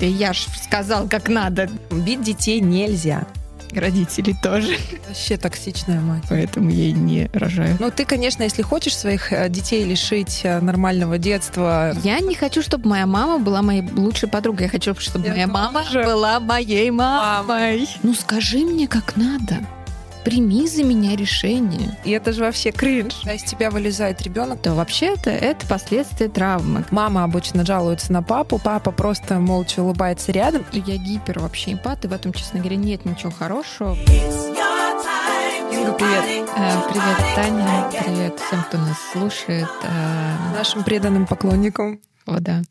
Да я ж сказал, как надо. Бить детей нельзя. Родителей тоже. Вообще токсичная мать. Поэтому и не рожаю. Ну, ты, конечно, если хочешь своих э, детей лишить э, нормального детства... Я не хочу, чтобы моя мама была моей лучшей подругой. Я хочу, чтобы я моя мама была моей мамой. Ну, скажи мне, как надо прими за меня решение. И это же вообще кринж. Когда из тебя вылезает ребенок, то вообще-то это последствия травмы. Мама обычно жалуется на папу, папа просто молча улыбается рядом. И я гипер вообще эмпат, и в этом, честно говоря, нет ничего хорошего. Инга, привет. Э, привет, Таня. Привет всем, кто нас слушает. Э, Нашим преданным поклонникам. О, да.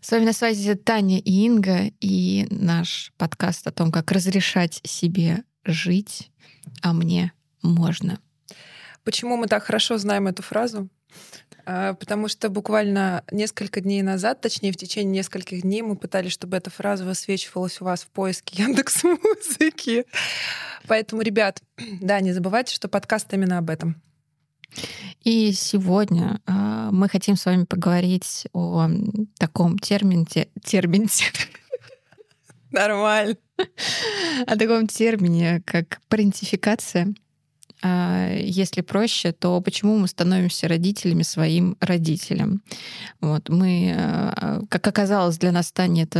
С вами на связи Таня и Инга, и наш подкаст о том, как разрешать себе жить а мне можно. Почему мы так хорошо знаем эту фразу? А, потому что буквально несколько дней назад, точнее в течение нескольких дней, мы пытались, чтобы эта фраза высвечивалась у вас в поиске Яндекс Музыки. Поэтому, ребят, да, не забывайте, что подкаст именно об этом. И сегодня э, мы хотим с вами поговорить о таком термине, термине, Нормально. О таком термине, как парентификация. А, если проще, то почему мы становимся родителями своим родителям? Вот мы, а, как оказалось, для нас станет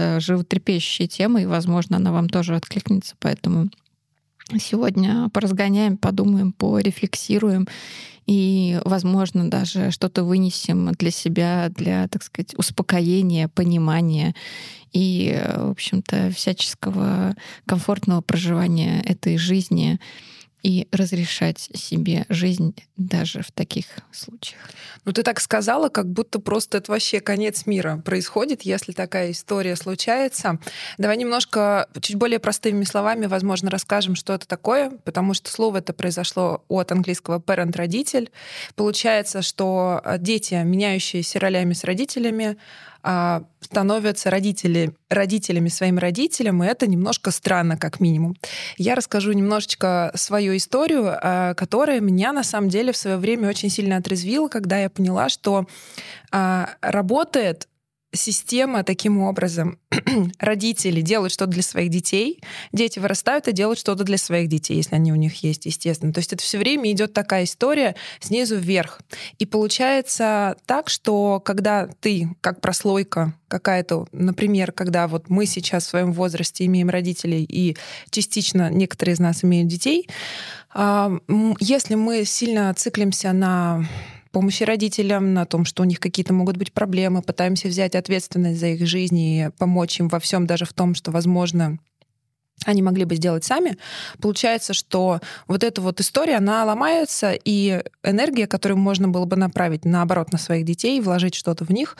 тема, и, возможно, она вам тоже откликнется, поэтому сегодня поразгоняем, подумаем, порефлексируем и, возможно, даже что-то вынесем для себя, для, так сказать, успокоения, понимания и, в общем-то, всяческого комфортного проживания этой жизни и разрешать себе жизнь даже в таких случаях. Ну, ты так сказала, как будто просто это вообще конец мира происходит, если такая история случается. Давай немножко, чуть более простыми словами, возможно, расскажем, что это такое, потому что слово это произошло от английского parent — родитель. Получается, что дети, меняющиеся ролями с родителями, становятся родители, родителями своим родителям, и это немножко странно, как минимум. Я расскажу немножечко свою историю, а, которая меня на самом деле в свое время очень сильно отрезвила, когда я поняла, что а, работает система таким образом. Родители делают что-то для своих детей, дети вырастают и делают что-то для своих детей, если они у них есть, естественно. То есть это все время идет такая история снизу вверх. И получается так, что когда ты, как прослойка какая-то, например, когда вот мы сейчас в своем возрасте имеем родителей и частично некоторые из нас имеют детей, а, если мы сильно циклимся на помощи родителям, на том, что у них какие-то могут быть проблемы, пытаемся взять ответственность за их жизнь и помочь им во всем, даже в том, что, возможно, они могли бы сделать сами. Получается, что вот эта вот история, она ломается, и энергия, которую можно было бы направить наоборот на своих детей, вложить что-то в них,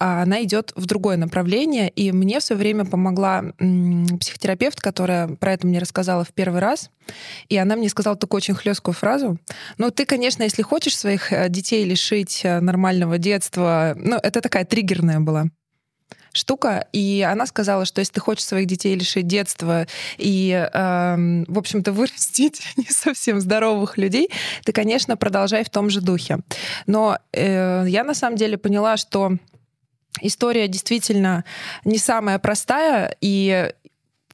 а, она идет в другое направление. И мне все время помогла психотерапевт, которая про это мне рассказала в первый раз. И она мне сказала такую очень хлесткую фразу. Ну, ты, конечно, если хочешь своих э, детей лишить э, нормального детства, ну, это такая триггерная была штука. И она сказала, что если ты хочешь своих детей лишить детства и, э, в общем-то, вырастить не совсем здоровых людей, ты, конечно, продолжай в том же духе. Но э, я на самом деле поняла, что история действительно не самая простая, и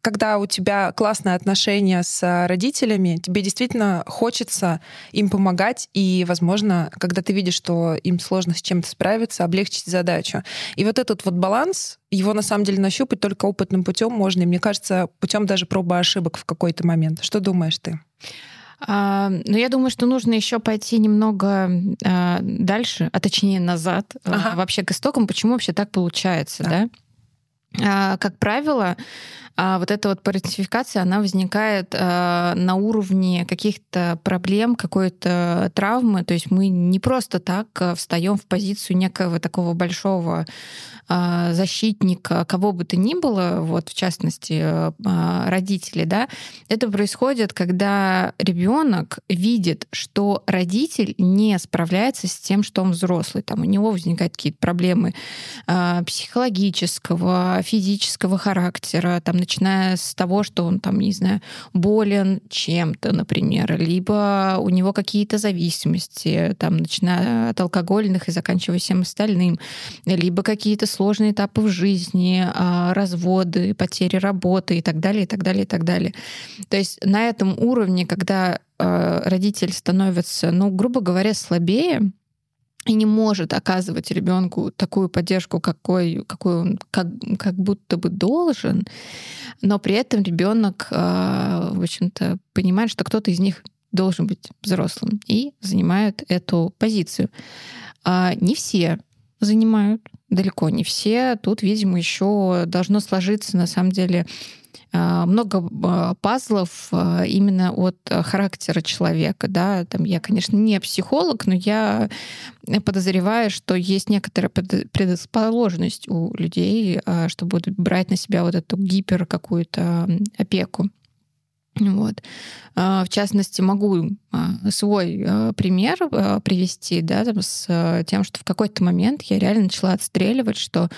когда у тебя классные отношения с родителями, тебе действительно хочется им помогать, и, возможно, когда ты видишь, что им сложно с чем-то справиться, облегчить задачу. И вот этот вот баланс, его на самом деле нащупать только опытным путем можно, и мне кажется, путем даже пробы ошибок в какой-то момент. Что думаешь ты? А, ну, я думаю, что нужно еще пойти немного а, дальше, а точнее назад, а, ага. вообще к истокам, почему вообще так получается, да? да? А, как правило, а вот эта вот парентификация, она возникает э, на уровне каких-то проблем, какой-то травмы. То есть мы не просто так встаем в позицию некого такого большого защитника, кого бы то ни было, вот в частности родители, да, это происходит, когда ребенок видит, что родитель не справляется с тем, что он взрослый, там у него возникают какие-то проблемы психологического, физического характера, там начиная с того, что он там, не знаю, болен чем-то, например, либо у него какие-то зависимости, там, начиная от алкогольных и заканчивая всем остальным, либо какие-то сложные этапы в жизни, а, разводы, потери работы и так далее, и так далее, и так далее. То есть на этом уровне, когда а, родитель становится, ну, грубо говоря, слабее, и не может оказывать ребенку такую поддержку, какой, какой он как, как будто бы должен, но при этом ребенок, а, в общем-то, понимает, что кто-то из них должен быть взрослым и занимает эту позицию. Не все занимают, далеко не все. Тут, видимо, еще должно сложиться, на самом деле, а, много а, пазлов а, именно от характера человека. Да? Там я, конечно, не психолог, но я подозреваю, что есть некоторая предрасположенность у людей, что будут брать на себя вот эту гипер какую-то опеку. Вот. В частности, могу свой пример привести да, с тем, что в какой-то момент я реально начала отстреливать, что а,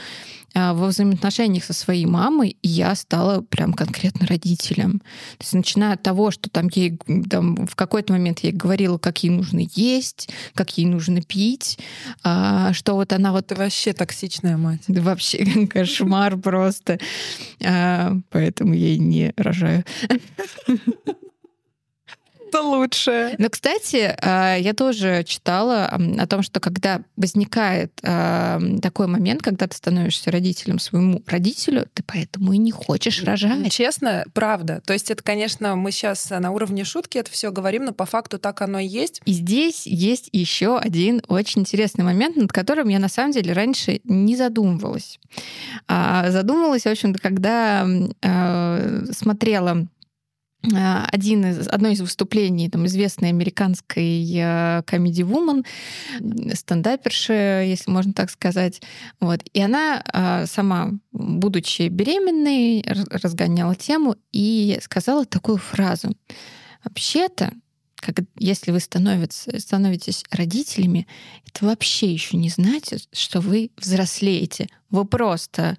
во взаимоотношениях со своей мамой я стала прям конкретно родителем. То есть начиная от того, что там ей там, в какой-то момент я ей говорила, как ей нужно есть, как ей нужно пить, а, что вот она вот... Ты вообще токсичная мать. Да вообще кошмар просто. А, поэтому я и не рожаю это лучшее. Но, кстати, а, я тоже читала о том, что когда возникает а, такой момент, когда ты становишься родителем своему родителю, ты поэтому и не хочешь рожать. Честно, правда. То есть это, конечно, мы сейчас на уровне шутки это все говорим, но по факту так оно и есть. И здесь есть еще один очень интересный момент, над которым я на самом деле раньше не задумывалась. А, задумалась, в общем-то, когда смотрела Э, один из, одно из выступлений там, известной американской комедий-вумен, стендаперши, если можно так сказать. Вот. И она э, сама, будучи беременной, разгоняла тему и сказала такую фразу. Вообще-то, как, если вы становитесь, становитесь родителями, это вообще еще не значит, что вы взрослеете. Вы просто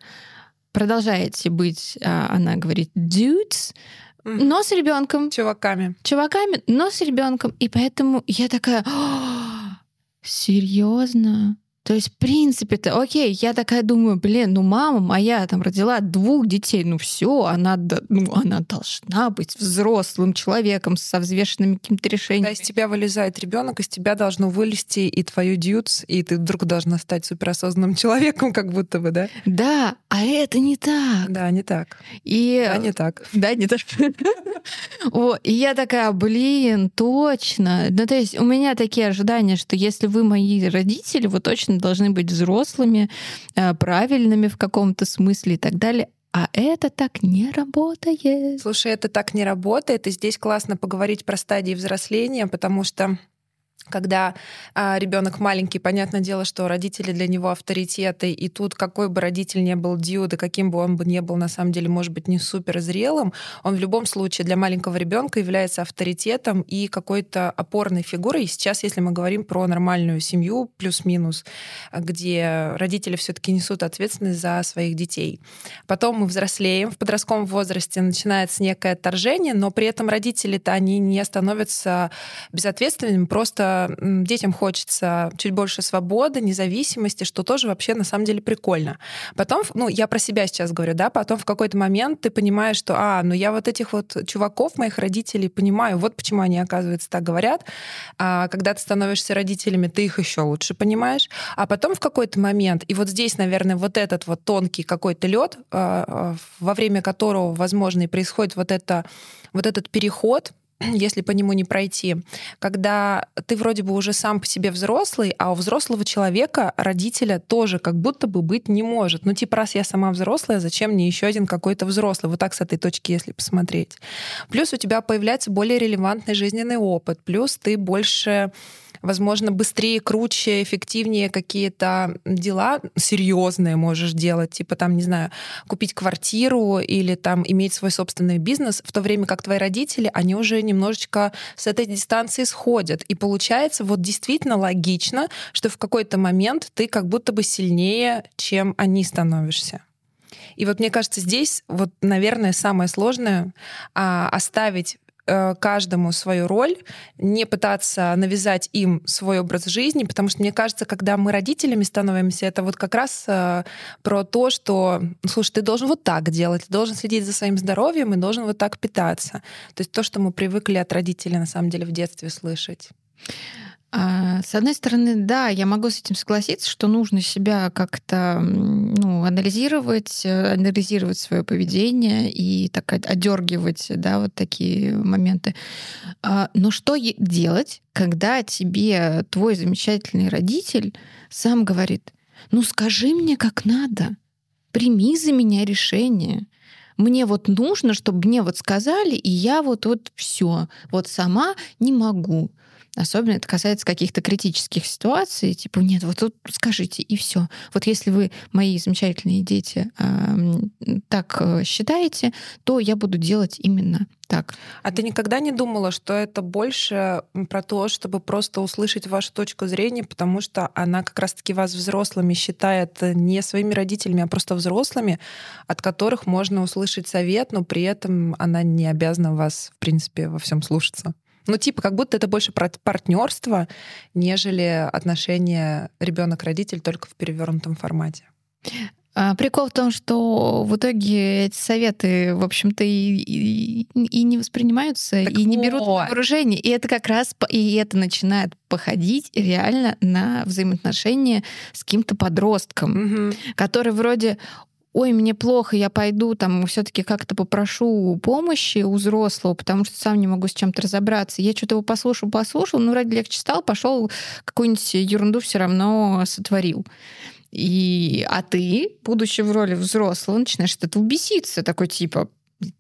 продолжаете быть, она говорит, dudes, но с ребенком. Чуваками. Чуваками, но с ребенком. И поэтому я такая, серьезно? То есть, в принципе-то, окей, я такая думаю, блин, ну мама моя там родила двух детей, ну все, она, ну, она должна быть взрослым человеком со взвешенными какими-то решениями. Когда из тебя вылезает ребенок, из тебя должно вылезти и твою дьюц, и ты вдруг должна стать суперосознанным человеком, как будто бы, да? Да, а это не так. Да, не так. И... Да, не так. Да, не так. И я такая, блин, точно. Ну, то есть у меня такие ожидания, что если вы мои родители, вы точно должны быть взрослыми, э, правильными в каком-то смысле и так далее. А это так не работает. Слушай, это так не работает. И здесь классно поговорить про стадии взросления, потому что когда а, ребенок маленький, понятное дело, что родители для него авторитеты, и тут какой бы родитель не был дью, да каким бы он бы не был, на самом деле, может быть, не супер зрелым, он в любом случае для маленького ребенка является авторитетом и какой-то опорной фигурой. И сейчас, если мы говорим про нормальную семью, плюс-минус, где родители все-таки несут ответственность за своих детей. Потом мы взрослеем, в подростковом возрасте начинается некое отторжение, но при этом родители-то они не становятся безответственными, просто детям хочется чуть больше свободы, независимости, что тоже вообще на самом деле прикольно. Потом, ну, я про себя сейчас говорю, да, потом в какой-то момент ты понимаешь, что, а, ну я вот этих вот чуваков, моих родителей, понимаю, вот почему они, оказывается, так говорят. А когда ты становишься родителями, ты их еще лучше понимаешь. А потом в какой-то момент, и вот здесь, наверное, вот этот вот тонкий какой-то лед, а, а, во время которого, возможно, и происходит вот это вот этот переход если по нему не пройти, когда ты вроде бы уже сам по себе взрослый, а у взрослого человека родителя тоже как будто бы быть не может. Ну, типа, раз я сама взрослая, зачем мне еще один какой-то взрослый? Вот так с этой точки, если посмотреть. Плюс у тебя появляется более релевантный жизненный опыт, плюс ты больше возможно, быстрее, круче, эффективнее какие-то дела серьезные можешь делать, типа там, не знаю, купить квартиру или там иметь свой собственный бизнес, в то время как твои родители, они уже немножечко с этой дистанции сходят. И получается вот действительно логично, что в какой-то момент ты как будто бы сильнее, чем они становишься. И вот мне кажется, здесь вот, наверное, самое сложное а, оставить каждому свою роль, не пытаться навязать им свой образ жизни, потому что мне кажется, когда мы родителями становимся, это вот как раз э, про то, что, слушай, ты должен вот так делать, ты должен следить за своим здоровьем и должен вот так питаться. То есть то, что мы привыкли от родителей на самом деле в детстве слышать. А, с одной стороны, да, я могу с этим согласиться, что нужно себя как-то ну, анализировать, э, анализировать свое поведение и так отдергивать, да, вот такие моменты. А, но что делать, когда тебе твой замечательный родитель сам говорит, ну скажи мне, как надо, прими за меня решение мне вот нужно, чтобы мне вот сказали, и я вот вот все, вот сама не могу. Особенно это касается каких-то критических ситуаций, типа, нет, вот тут скажите, и все. Вот если вы, мои замечательные дети, так э, считаете, то я буду делать именно так. А ты никогда не думала, что это больше про то, чтобы просто услышать вашу точку зрения, потому что она как раз-таки вас взрослыми считает не своими родителями, а просто взрослыми, от которых можно услышать совет, но при этом она не обязана вас, в принципе, во всем слушаться? Ну, типа, как будто это больше партнерство, нежели отношения ребенок-родитель только в перевернутом формате. А, прикол в том, что в итоге эти советы, в общем-то, и, и, и не воспринимаются, так и не берут вот. вооружение. И это как раз и это начинает походить реально на взаимоотношения с каким-то подростком, угу. который вроде ой, мне плохо, я пойду там все-таки как-то попрошу помощи у взрослого, потому что сам не могу с чем-то разобраться. Я что-то его послушал, послушал, ну, вроде легче стал, пошел какую-нибудь ерунду все равно сотворил. И, а ты, будучи в роли взрослого, начинаешь от этого беситься, такой типа,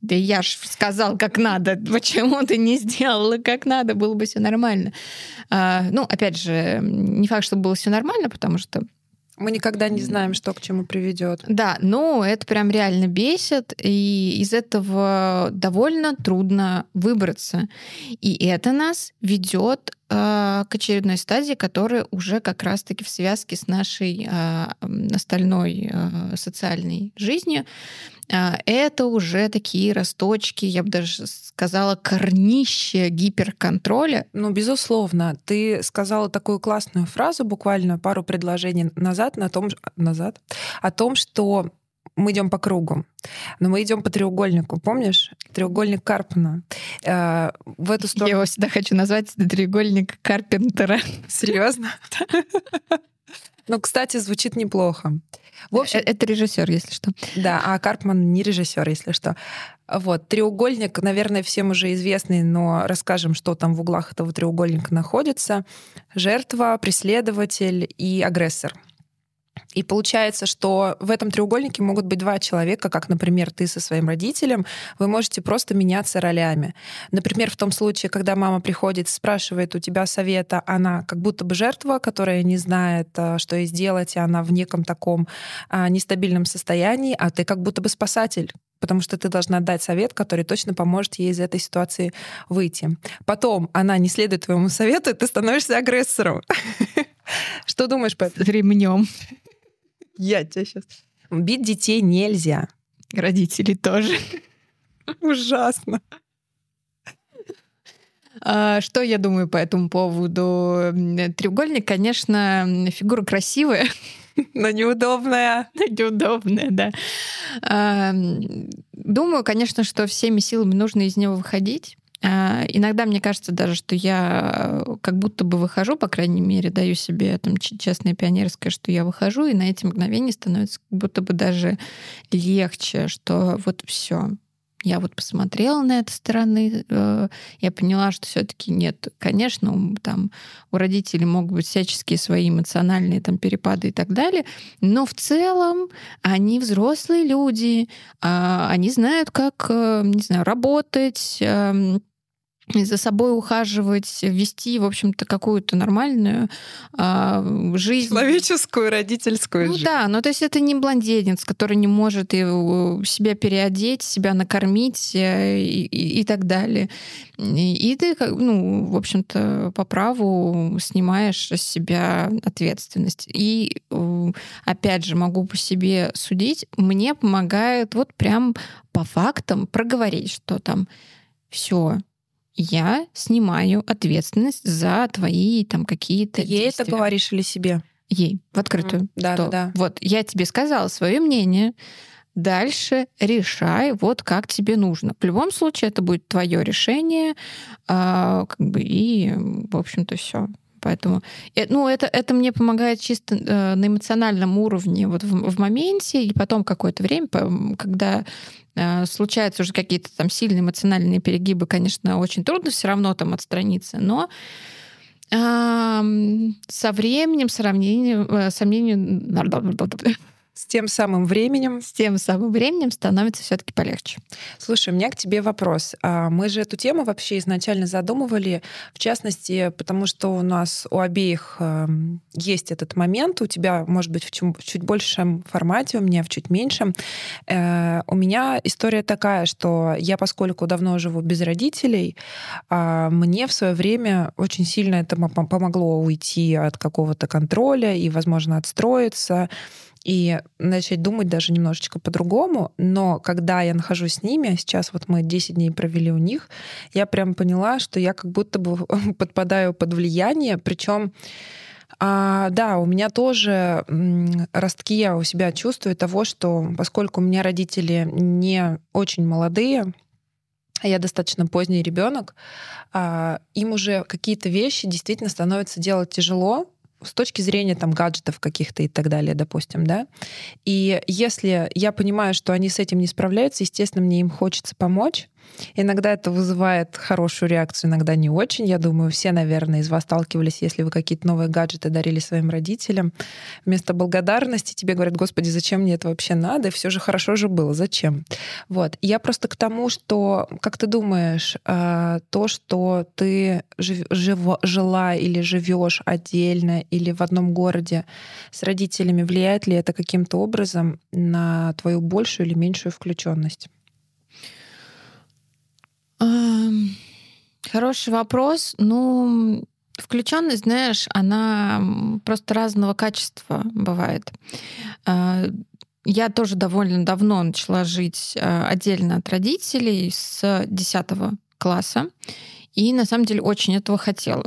да я ж сказал, как надо, почему ты не сделала, как надо, было бы все нормально. А, ну, опять же, не факт, что было все нормально, потому что мы никогда не знаем, что к чему приведет. Да, но это прям реально бесит, и из этого довольно трудно выбраться. И это нас ведет к очередной стадии, которая уже как раз-таки в связке с нашей э, остальной э, социальной жизнью. А, это уже такие росточки, я бы даже сказала, корнище гиперконтроля. Ну, безусловно. Ты сказала такую классную фразу буквально пару предложений назад, на том, назад о том, что мы идем по кругу, но мы идем по треугольнику, помнишь? Треугольник Карпмана. Э, в эту сторону. Я его всегда хочу назвать треугольник Карпентера. Серьезно? Ну, кстати, звучит неплохо. В общем, э, это режиссер, если что. Да, а Карпман не режиссер, если что. Вот треугольник, наверное, всем уже известный, но расскажем, что там в углах этого треугольника находится: жертва, преследователь и агрессор. И получается, что в этом треугольнике могут быть два человека, как, например, ты со своим родителем. Вы можете просто меняться ролями. Например, в том случае, когда мама приходит, спрашивает у тебя совета, она как будто бы жертва, которая не знает, а, что ей сделать, и она в неком таком а, нестабильном состоянии, а ты как будто бы спасатель, потому что ты должна дать совет, который точно поможет ей из этой ситуации выйти. Потом она не следует твоему совету, и ты становишься агрессором. Что думаешь по этому? Ремнем. Я тебя сейчас... Бить детей нельзя. Родителей тоже. Ужасно. А, что я думаю по этому поводу? Треугольник, конечно, фигура красивая. Но неудобная. Неудобная, да. А, думаю, конечно, что всеми силами нужно из него выходить. А, иногда мне кажется даже, что я э, как будто бы выхожу, по крайней мере, даю себе там честное пионерское, что я выхожу, и на эти мгновения становится как будто бы даже легче, что вот все, я вот посмотрела на это стороны, э, я поняла, что все-таки нет, конечно, там у родителей могут быть всяческие свои эмоциональные там перепады и так далее, но в целом они взрослые люди, а, они знают, как, э, не знаю, работать, эм, за собой ухаживать, вести, в общем-то, какую-то нормальную э, жизнь. Человеческую, родительскую ну, жизнь. Да, ну то есть это не блондинец, который не может и себя переодеть, себя накормить э, и, и, и так далее. И, и ты, ну, в общем-то, по праву снимаешь с себя ответственность. И опять же, могу по себе судить, мне помогает вот прям по фактам проговорить, что там все, я снимаю ответственность за твои там какие-то Ей действия. это говоришь или себе? Ей, в открытую. Mm, да, да, да. Вот, я тебе сказала свое мнение, дальше решай, вот как тебе нужно. В любом случае, это будет твое решение, а, как бы, и, в общем-то, все. Поэтому, э, ну, это, это мне помогает чисто э, на эмоциональном уровне вот в, в моменте, и потом какое-то время, когда э, случаются уже какие-то там сильные эмоциональные перегибы, конечно, очень трудно все равно там отстраниться, но э, со временем, сравнением, э, сомнением с тем самым временем. С тем самым временем становится все-таки полегче. Слушай, у меня к тебе вопрос. А, мы же эту тему вообще изначально задумывали, в частности, потому что у нас у обеих эм, есть этот момент, у тебя, может быть, в чуть большем формате, у меня в чуть меньшем. Э, у меня история такая, что я, поскольку давно живу без родителей, а, мне в свое время очень сильно это помогло уйти от какого-то контроля и, возможно, отстроиться и начать думать даже немножечко по-другому. Но когда я нахожусь с ними, сейчас вот мы 10 дней провели у них, я прям поняла, что я как будто бы подпадаю под влияние, причем а, да, у меня тоже ростки я у себя чувствую того, что поскольку у меня родители не очень молодые, я достаточно поздний ребенок, а, им уже какие-то вещи действительно становится делать тяжело, с точки зрения там гаджетов каких-то и так далее, допустим, да. И если я понимаю, что они с этим не справляются, естественно, мне им хочется помочь. Иногда это вызывает хорошую реакцию, иногда не очень. Я думаю, все, наверное, из вас сталкивались, если вы какие-то новые гаджеты дарили своим родителям. Вместо благодарности тебе говорят, господи, зачем мне это вообще надо? И все же хорошо же было, зачем? Вот. Я просто к тому, что, как ты думаешь, а, то, что ты жив, жив, жила или живешь отдельно или в одном городе с родителями, влияет ли это каким-то образом на твою большую или меньшую включенность? Хороший вопрос. Ну, включенность, знаешь, она просто разного качества бывает. А, я тоже довольно давно начала жить а, отдельно от родителей с 10 класса. И на самом деле очень этого хотела.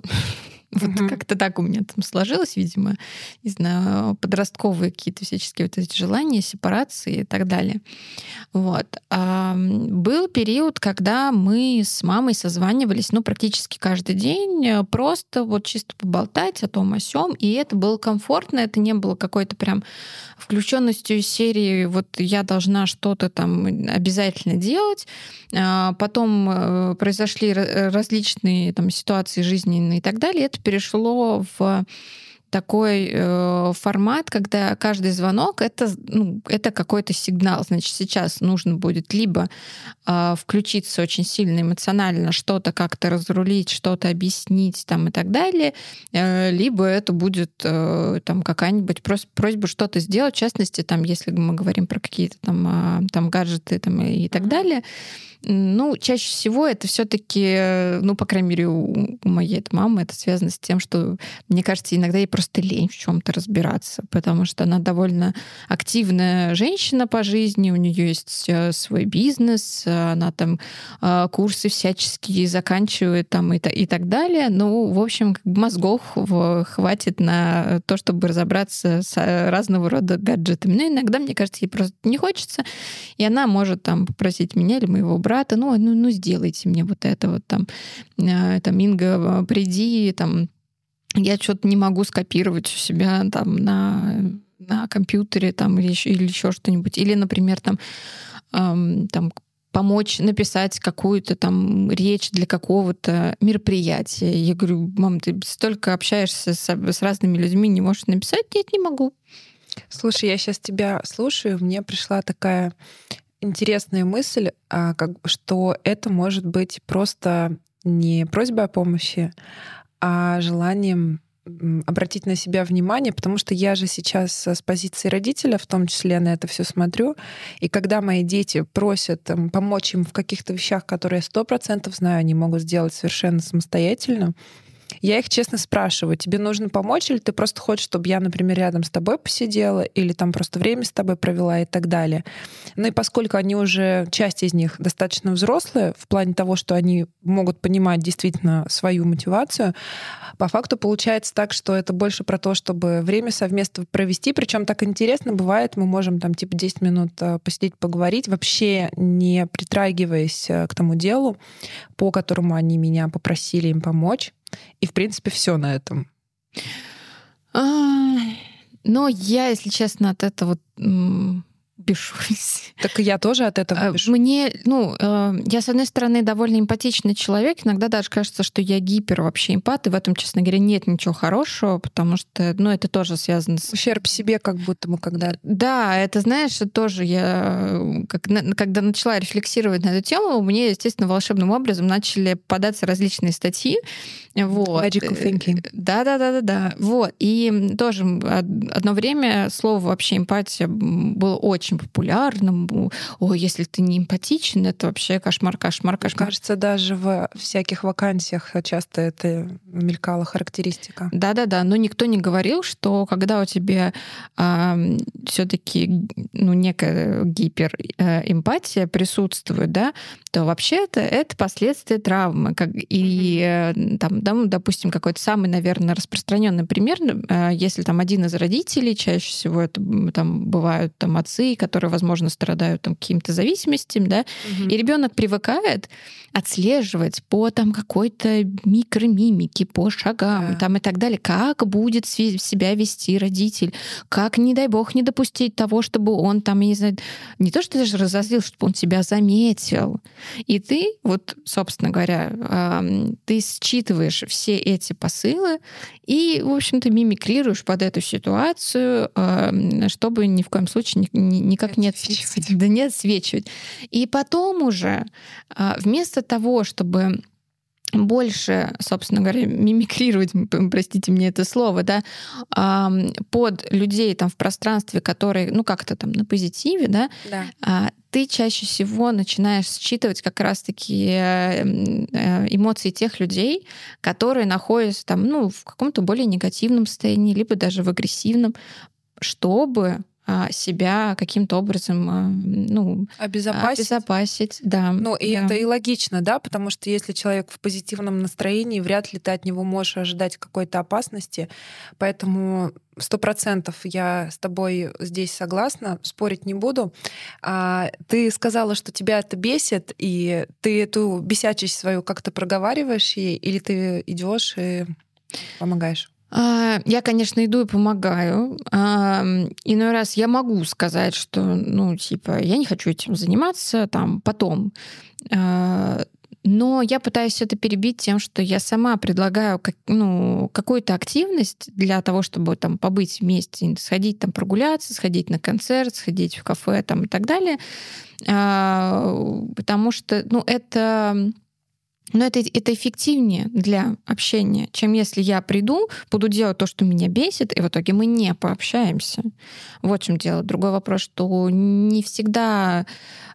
Вот mm-hmm. как-то так у меня там сложилось, видимо, не знаю, подростковые какие-то всяческие вот эти желания, сепарации и так далее. Вот. А был период, когда мы с мамой созванивались, ну, практически каждый день, э, просто вот чисто поболтать о том, о сём, и это было комфортно, это не было какой-то прям включенностью из серии вот я должна что-то там обязательно делать. А потом э, произошли различные там ситуации жизненные и так далее. Это перешло в такой э, формат, когда каждый звонок это, ну, это какой-то сигнал. Значит, сейчас нужно будет либо э, включиться очень сильно эмоционально, что-то как-то разрулить, что-то объяснить там и так далее, э, либо это будет э, там какая-нибудь прос- просьба что-то сделать, в частности, там, если мы говорим про какие-то там, э, там гаджеты там, и, и так далее. Ну, чаще всего это все-таки, ну, по крайней мере, у моей мамы это связано с тем, что, мне кажется, иногда ей просто лень в чем-то разбираться, потому что она довольно активная женщина по жизни, у нее есть э, свой бизнес, она там э, курсы всяческие заканчивает там и, и так далее. Ну, в общем, мозгов хватит на то, чтобы разобраться с э, разного рода гаджетами. Но иногда, мне кажется, ей просто не хочется, и она может там попросить меня или моего брата брата, ну, ну, ну сделайте мне вот это вот там, э, там, Инга, приди, там, я что-то не могу скопировать у себя там на, на компьютере там или еще, или еще что-нибудь. Или, например, там, эм, там помочь написать какую-то там речь для какого-то мероприятия. Я говорю, мам, ты столько общаешься с, с разными людьми, не можешь написать? Нет, не могу. Слушай, я сейчас тебя слушаю, мне пришла такая интересная мысль, а, как, что это может быть просто не просьбой о помощи, а желанием обратить на себя внимание, потому что я же сейчас с позиции родителя, в том числе на это все смотрю, и когда мои дети просят там, помочь им в каких-то вещах, которые я сто процентов знаю, они могут сделать совершенно самостоятельно, я их честно спрашиваю, тебе нужно помочь, или ты просто хочешь, чтобы я, например, рядом с тобой посидела, или там просто время с тобой провела и так далее. Ну и поскольку они уже, часть из них достаточно взрослые, в плане того, что они могут понимать действительно свою мотивацию, по факту получается так, что это больше про то, чтобы время совместно провести, причем так интересно бывает, мы можем там типа 10 минут э, посидеть, поговорить, вообще не притрагиваясь э, к тому делу, по которому они меня попросили им помочь. И, в принципе, все на этом. Но я, если честно, от этого бешусь. Так и я тоже от этого а, бешусь. Мне, ну, э, я, с одной стороны, довольно эмпатичный человек. Иногда даже кажется, что я гипер вообще эмпат, и в этом, честно говоря, нет ничего хорошего, потому что, ну, это тоже связано с... Ущерб себе как будто бы когда... Да, это, знаешь, тоже я, как, когда начала рефлексировать на эту тему, мне, естественно, волшебным образом начали податься различные статьи. Вот. Magical thinking. Да-да-да-да-да. Вот. И тоже одно время слово вообще эмпатия было очень популярным. О, если ты не эмпатичен, это вообще кошмар, кошмар, кошмар. Мне кажется, даже в всяких вакансиях часто это мелькала характеристика. Да-да-да, но никто не говорил, что когда у тебя э, все-таки ну, некая гиперэмпатия присутствует, да, то вообще-то это последствия травмы. Как, и э, там, да, допустим, какой-то самый, наверное, распространенный пример, э, если там один из родителей, чаще всего это там бывают там отцы, которые, возможно, страдают там какими-то зависимостями, да, угу. и ребенок привыкает отслеживать по там какой-то микромимике, по шагам, да. там и так далее, как будет себя вести родитель, как, не дай бог, не допустить того, чтобы он там, не знаю, не то, что даже разозлил, чтобы он тебя заметил. И ты, вот, собственно говоря, ты считываешь все эти посылы и, в общем-то, мимикрируешь под эту ситуацию, чтобы ни в коем случае никак не отсвечивать. Да не отсвечивать. И потом уже а, вместо того, чтобы больше, собственно говоря, мимикрировать, простите мне это слово, да, под людей там в пространстве, которые, ну, как-то там на позитиве, да, да. А, ты чаще всего начинаешь считывать как раз-таки э, э, эмоции тех людей, которые находятся там, ну, в каком-то более негативном состоянии, либо даже в агрессивном, чтобы себя каким-то образом а, ну, обезопасить. обезопасить да. Ну, и да. это и логично, да, потому что если человек в позитивном настроении, вряд ли ты от него можешь ожидать какой-то опасности. Поэтому сто процентов я с тобой здесь согласна, спорить не буду. А, ты сказала, что тебя это бесит, и ты эту бесячесть свою как-то проговариваешь ей, или ты идешь и помогаешь? А, я, конечно, иду и помогаю. А, иной раз я могу сказать, что, ну, типа, я не хочу этим заниматься, там, потом. А, но я пытаюсь это перебить тем, что я сама предлагаю как, ну, какую-то активность для того, чтобы там побыть вместе, сходить там прогуляться, сходить на концерт, сходить в кафе там, и так далее. Потому что ну, это но это, это эффективнее для общения, чем если я приду, буду делать то, что меня бесит, и в итоге мы не пообщаемся. Вот в чем дело. Другой вопрос, что не всегда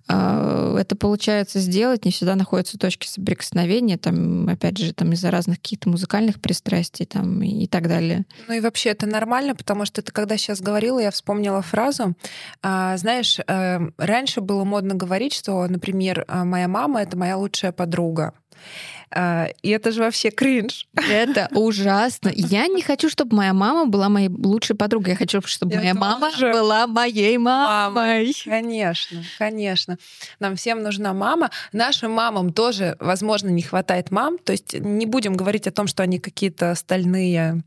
э, это получается сделать, не всегда находятся точки соприкосновения, там, опять же, там из-за разных каких-то музыкальных пристрастий там, и, так далее. Ну и вообще это нормально, потому что ты когда сейчас говорила, я вспомнила фразу. А, знаешь, э, раньше было модно говорить, что, например, моя мама — это моя лучшая подруга. А, и это же вообще кринж. Это ужасно. Я не хочу, чтобы моя мама была моей лучшей подругой. Я хочу, чтобы Я моя мама была моей мамой. Конечно, конечно. Нам всем нужна мама. Нашим мамам тоже, возможно, не хватает мам. То есть не будем говорить о том, что они какие-то стальные,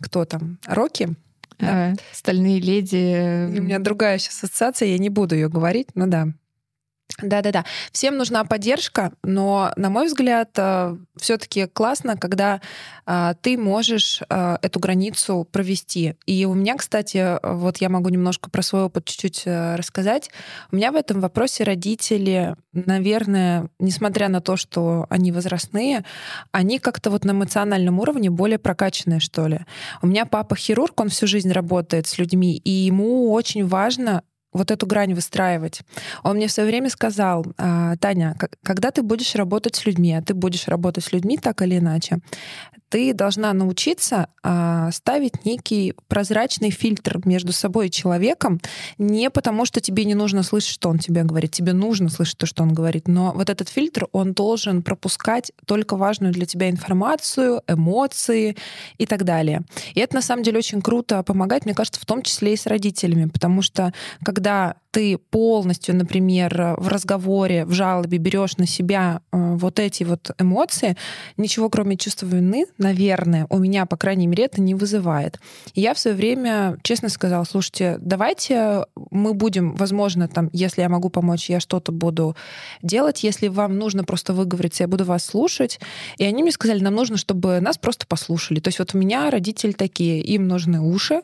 кто там, роки. Да? стальные леди. У меня другая сейчас ассоциация, я не буду ее говорить, но да. Да-да-да. Всем нужна поддержка, но, на мой взгляд, э, все-таки классно, когда э, ты можешь э, эту границу провести. И у меня, кстати, вот я могу немножко про свой опыт чуть-чуть рассказать. У меня в этом вопросе родители, наверное, несмотря на то, что они возрастные, они как-то вот на эмоциональном уровне более прокачанные, что ли. У меня папа хирург, он всю жизнь работает с людьми, и ему очень важно вот эту грань выстраивать. Он мне все время сказал, «А, Таня, когда ты будешь работать с людьми, а ты будешь работать с людьми так или иначе, ты должна научиться а, ставить некий прозрачный фильтр между собой и человеком, не потому что тебе не нужно слышать, что он тебе говорит, тебе нужно слышать то, что он говорит, но вот этот фильтр, он должен пропускать только важную для тебя информацию, эмоции и так далее. И это на самом деле очень круто помогать, мне кажется, в том числе и с родителями, потому что когда когда ты полностью, например, в разговоре, в жалобе берешь на себя э, вот эти вот эмоции, ничего кроме чувства вины, наверное, у меня, по крайней мере, это не вызывает. И я в свое время честно сказала, слушайте, давайте мы будем, возможно, там, если я могу помочь, я что-то буду делать, если вам нужно просто выговориться, я буду вас слушать. И они мне сказали, нам нужно, чтобы нас просто послушали. То есть вот у меня родители такие, им нужны уши,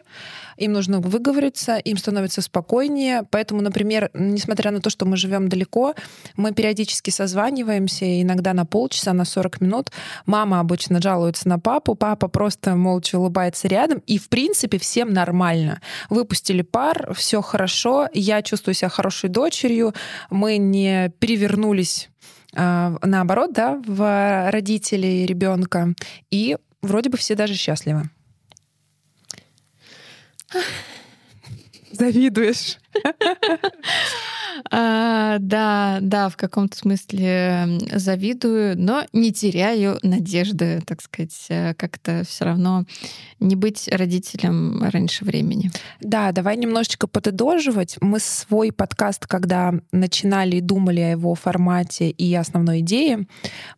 им нужно выговориться, им становится спокойнее. Поэтому, например, несмотря на то, что мы живем далеко, мы периодически созваниваемся, иногда на полчаса, на 40 минут. Мама обычно жалуется на папу, папа просто молча улыбается рядом, и в принципе всем нормально. Выпустили пар, все хорошо, я чувствую себя хорошей дочерью, мы не перевернулись а, наоборот, да, в родителей ребенка, и вроде бы все даже счастливы. Завидуешь. А, да, да, в каком-то смысле завидую, но не теряю надежды, так сказать, э, как-то все равно не быть родителем раньше времени. Да, давай немножечко подытоживать. Мы свой подкаст, когда начинали и думали о его формате и основной идее,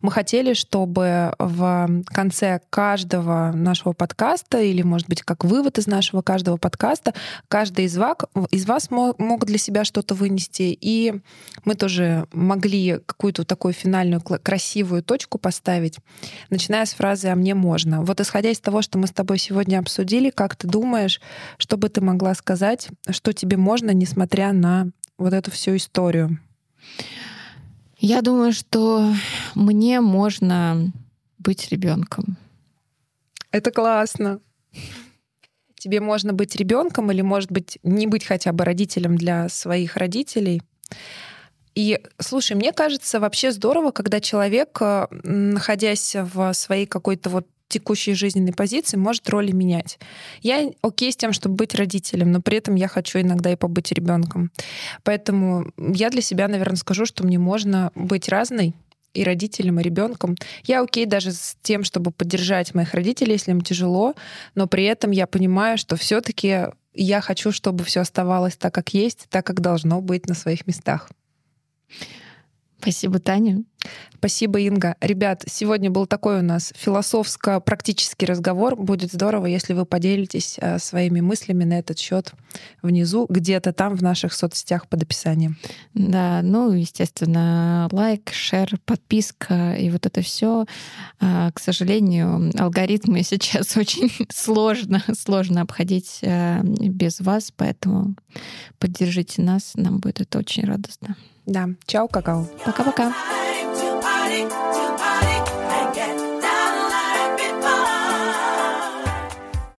мы хотели, чтобы в конце каждого нашего подкаста, или, может быть, как вывод из нашего каждого подкаста, каждый из вас, из вас мог, для себя что-то вынести и мы тоже могли какую-то такую финальную красивую точку поставить, начиная с фразы «а мне можно». Вот исходя из того, что мы с тобой сегодня обсудили, как ты думаешь, что бы ты могла сказать, что тебе можно, несмотря на вот эту всю историю? Я думаю, что мне можно быть ребенком. Это классно. Тебе можно быть ребенком или, может быть, не быть хотя бы родителем для своих родителей. И слушай, мне кажется, вообще здорово, когда человек, э, находясь в своей какой-то вот текущей жизненной позиции может роли менять. Я окей с тем, чтобы быть родителем, но при этом я хочу иногда и побыть ребенком. Поэтому я для себя, наверное, скажу, что мне можно быть разной, и родителям, и ребенком. Я окей даже с тем, чтобы поддержать моих родителей, если им тяжело, но при этом я понимаю, что все-таки я хочу, чтобы все оставалось так, как есть, так, как должно быть на своих местах. Спасибо, Таня. Спасибо, Инга. Ребят, сегодня был такой у нас философско-практический разговор. Будет здорово, если вы поделитесь э, своими мыслями на этот счет внизу, где-то там в наших соцсетях под описанием. Да, ну, естественно, лайк, шер, подписка и вот это все. А, к сожалению, алгоритмы сейчас очень сложно, сложно обходить э, без вас, поэтому поддержите нас, нам будет это очень радостно. Да, чао, какао. Пока-пока.